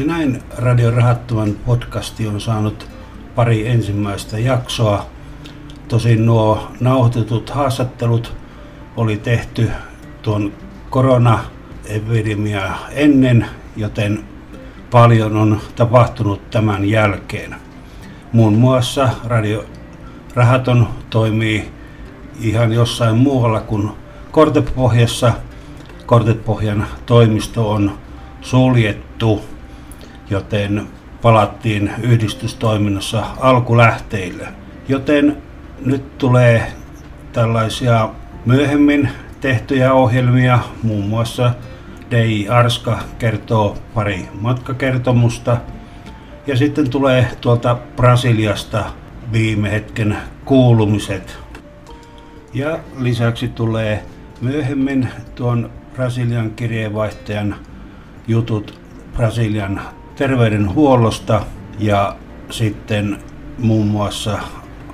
Ja näin Radio Rahattoman podcasti on saanut pari ensimmäistä jaksoa. Tosin nuo nauhoitetut haastattelut oli tehty tuon koronaepidemia ennen, joten paljon on tapahtunut tämän jälkeen. Muun muassa Radio Rahaton toimii ihan jossain muualla kuin Kortepohjassa. Kortepohjan toimisto on suljettu, joten palattiin yhdistystoiminnassa alkulähteille. Joten nyt tulee tällaisia myöhemmin tehtyjä ohjelmia, muun muassa Dei Arska kertoo pari matkakertomusta. Ja sitten tulee tuolta Brasiliasta viime hetken kuulumiset. Ja lisäksi tulee myöhemmin tuon Brasilian kirjeenvaihtajan jutut Brasilian terveydenhuollosta ja sitten muun muassa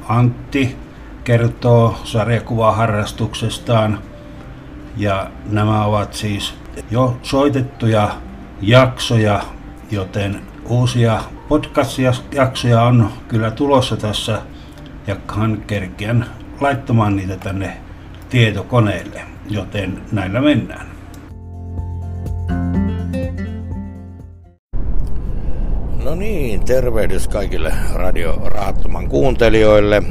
Antti kertoo sarjakuvaharrastuksestaan ja nämä ovat siis jo soitettuja jaksoja, joten uusia podcast-jaksoja on kyllä tulossa tässä ja hän kerkiän laittamaan niitä tänne tietokoneelle, joten näillä mennään. Niin, tervehdys kaikille Radio Rahattoman kuuntelijoille.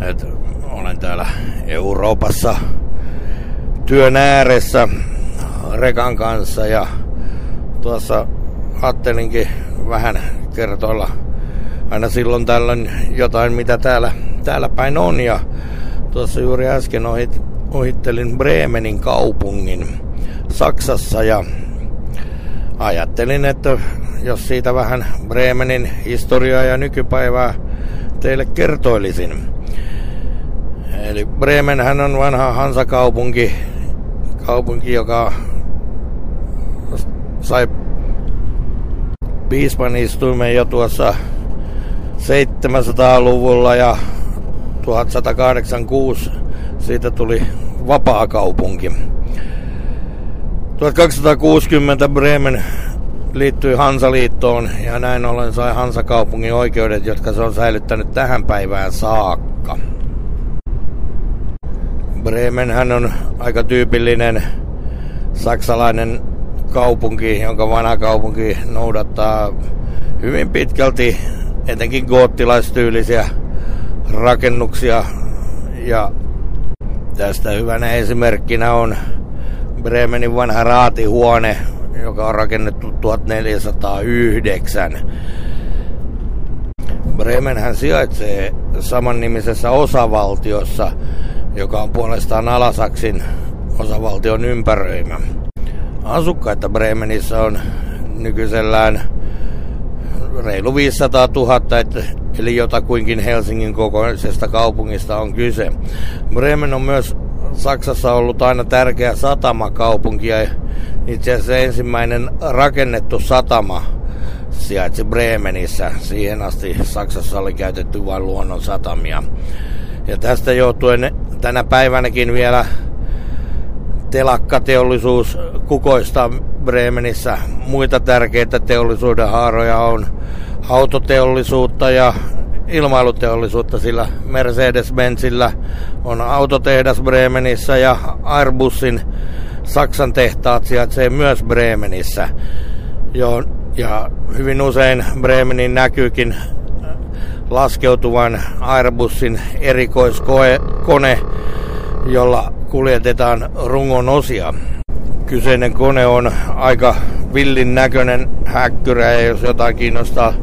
Et olen täällä Euroopassa työn ääressä Rekan kanssa ja tuossa ajattelinkin vähän kertoilla aina silloin tällöin jotain, mitä täällä, täällä päin on. Ja tuossa juuri äsken ohit, ohittelin Bremenin kaupungin Saksassa ja ajattelin, että jos siitä vähän Bremenin historiaa ja nykypäivää teille kertoilisin. Eli Bremenhän on vanha Hansakaupunki, kaupunki, joka sai piispan istuimen jo tuossa 700-luvulla ja 1186 siitä tuli vapaa kaupunki. 1260 Bremen liittyi Hansaliittoon ja näin ollen sai Hansakaupungin oikeudet, jotka se on säilyttänyt tähän päivään saakka. Bremen hän on aika tyypillinen saksalainen kaupunki, jonka vanha kaupunki noudattaa hyvin pitkälti etenkin goottilaistyylisiä rakennuksia. Ja tästä hyvänä esimerkkinä on Bremenin vanha raatihuone, joka on rakennettu 1409. Bremen hän sijaitsee samannimisessä osavaltiossa, joka on puolestaan Alasaksin osavaltion ympäröimä. Asukkaita Bremenissä on nykyisellään reilu 500 000, eli jotakuinkin Helsingin kokoisesta kaupungista on kyse. Bremen on myös Saksassa ollut aina tärkeä satamakaupunki ja itse asiassa ensimmäinen rakennettu satama sijaitsi Bremenissä. Siihen asti Saksassa oli käytetty vain luonnon satamia. Ja tästä johtuen tänä päivänäkin vielä telakkateollisuus kukoistaa Bremenissä. Muita tärkeitä teollisuuden haaroja on autoteollisuutta ja ilmailuteollisuutta, sillä Mercedes-Benzillä on autotehdas Bremenissä ja Airbusin Saksan tehtaat sijaitsee myös Bremenissä. Jo, ja hyvin usein Bremenin näkyykin laskeutuvan Airbusin erikoiskone, jolla kuljetetaan rungon osia. Kyseinen kone on aika villin näköinen häkkyrä ja jos jotain kiinnostaa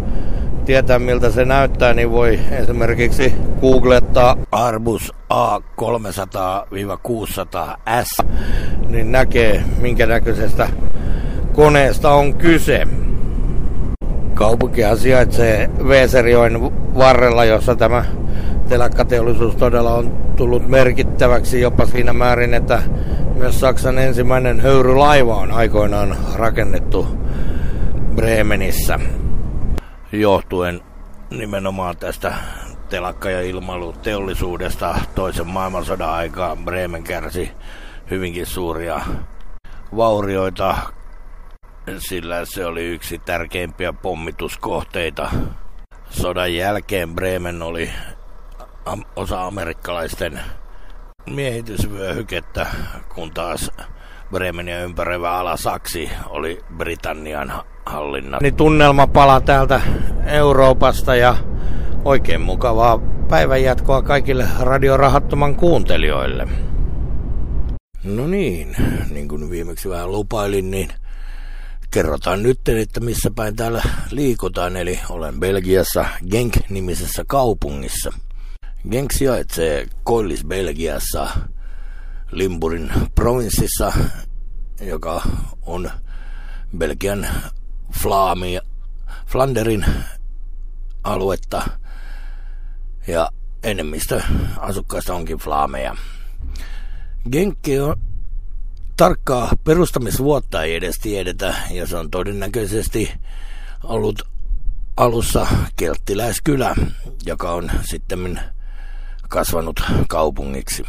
tietää miltä se näyttää, niin voi esimerkiksi googlettaa Arbus A300-600S, niin näkee minkä näköisestä koneesta on kyse. Kaupunkia sijaitsee Veeserjoen varrella, jossa tämä telakkateollisuus todella on tullut merkittäväksi jopa siinä määrin, että myös Saksan ensimmäinen höyrylaiva on aikoinaan rakennettu Bremenissä johtuen nimenomaan tästä telakka- ja ilmailuteollisuudesta toisen maailmansodan aikaan Bremen kärsi hyvinkin suuria vaurioita sillä se oli yksi tärkeimpiä pommituskohteita. Sodan jälkeen Bremen oli osa amerikkalaisten miehitysvyöhykettä, kun taas Bremenia ympäröivä ala Saksi oli Britannian hallinna. Niin tunnelma pala täältä Euroopasta ja oikein mukavaa päivänjatkoa kaikille radiorahattoman kuuntelijoille. No niin, niin kuin viimeksi vähän lupailin, niin kerrotaan nyt, että missä päin täällä liikutaan. Eli olen Belgiassa Genk-nimisessä kaupungissa. Genk sijaitsee Koillis-Belgiassa, Limburin provinssissa, joka on Belgian Flaamia, Flanderin aluetta ja enemmistö asukkaista onkin flaameja. Genkki on tarkkaa perustamisvuotta ei edes tiedetä ja se on todennäköisesti ollut alussa kelttiläiskylä, joka on sitten kasvanut kaupungiksi.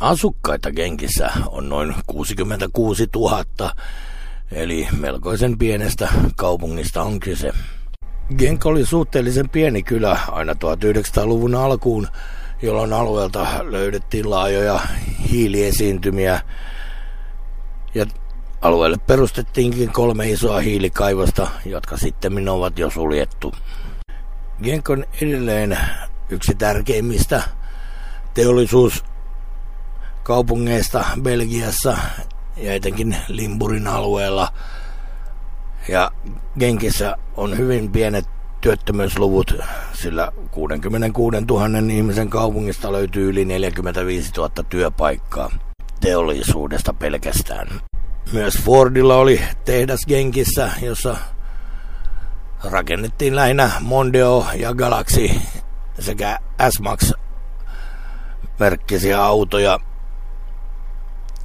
Asukkaita Genkissä on noin 66 000, eli melkoisen pienestä kaupungista on kyse. Genk oli suhteellisen pieni kylä aina 1900-luvun alkuun, jolloin alueelta löydettiin laajoja hiiliesiintymiä ja alueelle perustettiinkin kolme isoa hiilikaivosta, jotka sitten ovat jo suljettu. Genk on edelleen yksi tärkeimmistä teollisuuskaupungeista Belgiassa ja etenkin Limburin alueella. Ja Genkissä on hyvin pienet työttömyysluvut, sillä 66 000 ihmisen kaupungista löytyy yli 45 000 työpaikkaa teollisuudesta pelkästään. Myös Fordilla oli tehdas Genkissä, jossa rakennettiin lähinnä Mondeo ja Galaxy sekä S-Max merkkisiä autoja.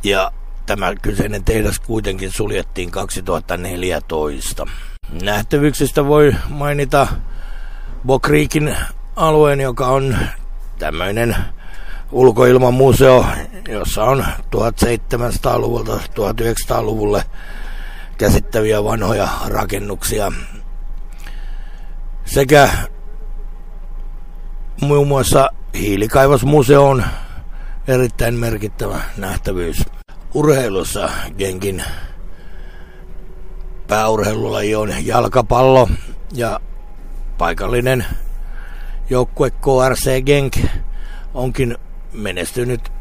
Ja tämä kyseinen tehdas kuitenkin suljettiin 2014. Nähtävyyksistä voi mainita Bokriikin alueen, joka on tämmöinen ulkoilmamuseo, jossa on 1700-luvulta 1900-luvulle käsittäviä vanhoja rakennuksia. Sekä muun muassa hiilikaivosmuseo on erittäin merkittävä nähtävyys. Urheilussa Genkin pääurheilulaji on jalkapallo ja paikallinen joukkue KRC Genk onkin menestynyt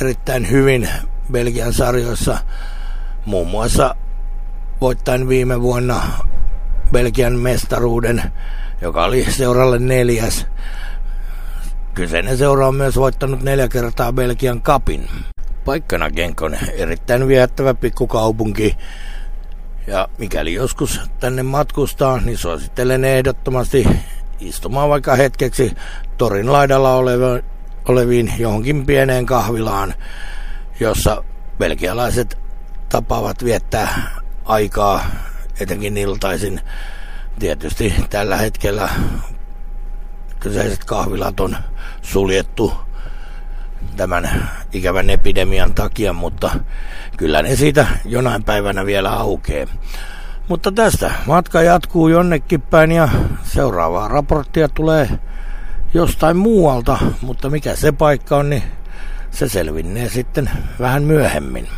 erittäin hyvin Belgian sarjoissa, muun muassa voittain viime vuonna Belgian mestaruuden, joka oli seuralle neljäs. Kyseinen seura on myös voittanut neljä kertaa Belgian kapin. Paikkana Genk on erittäin viehättävä pikkukaupunki, ja mikäli joskus tänne matkustaa, niin suosittelen ehdottomasti istumaan vaikka hetkeksi torin laidalla oleviin johonkin pieneen kahvilaan, jossa belgialaiset tapaavat viettää aikaa, etenkin iltaisin. Tietysti tällä hetkellä kyseiset kahvilat on suljettu tämän ikävän epidemian takia, mutta kyllä ne siitä jonain päivänä vielä aukee. Mutta tästä matka jatkuu jonnekin päin ja seuraavaa raporttia tulee jostain muualta, mutta mikä se paikka on, niin se selvinnee sitten vähän myöhemmin.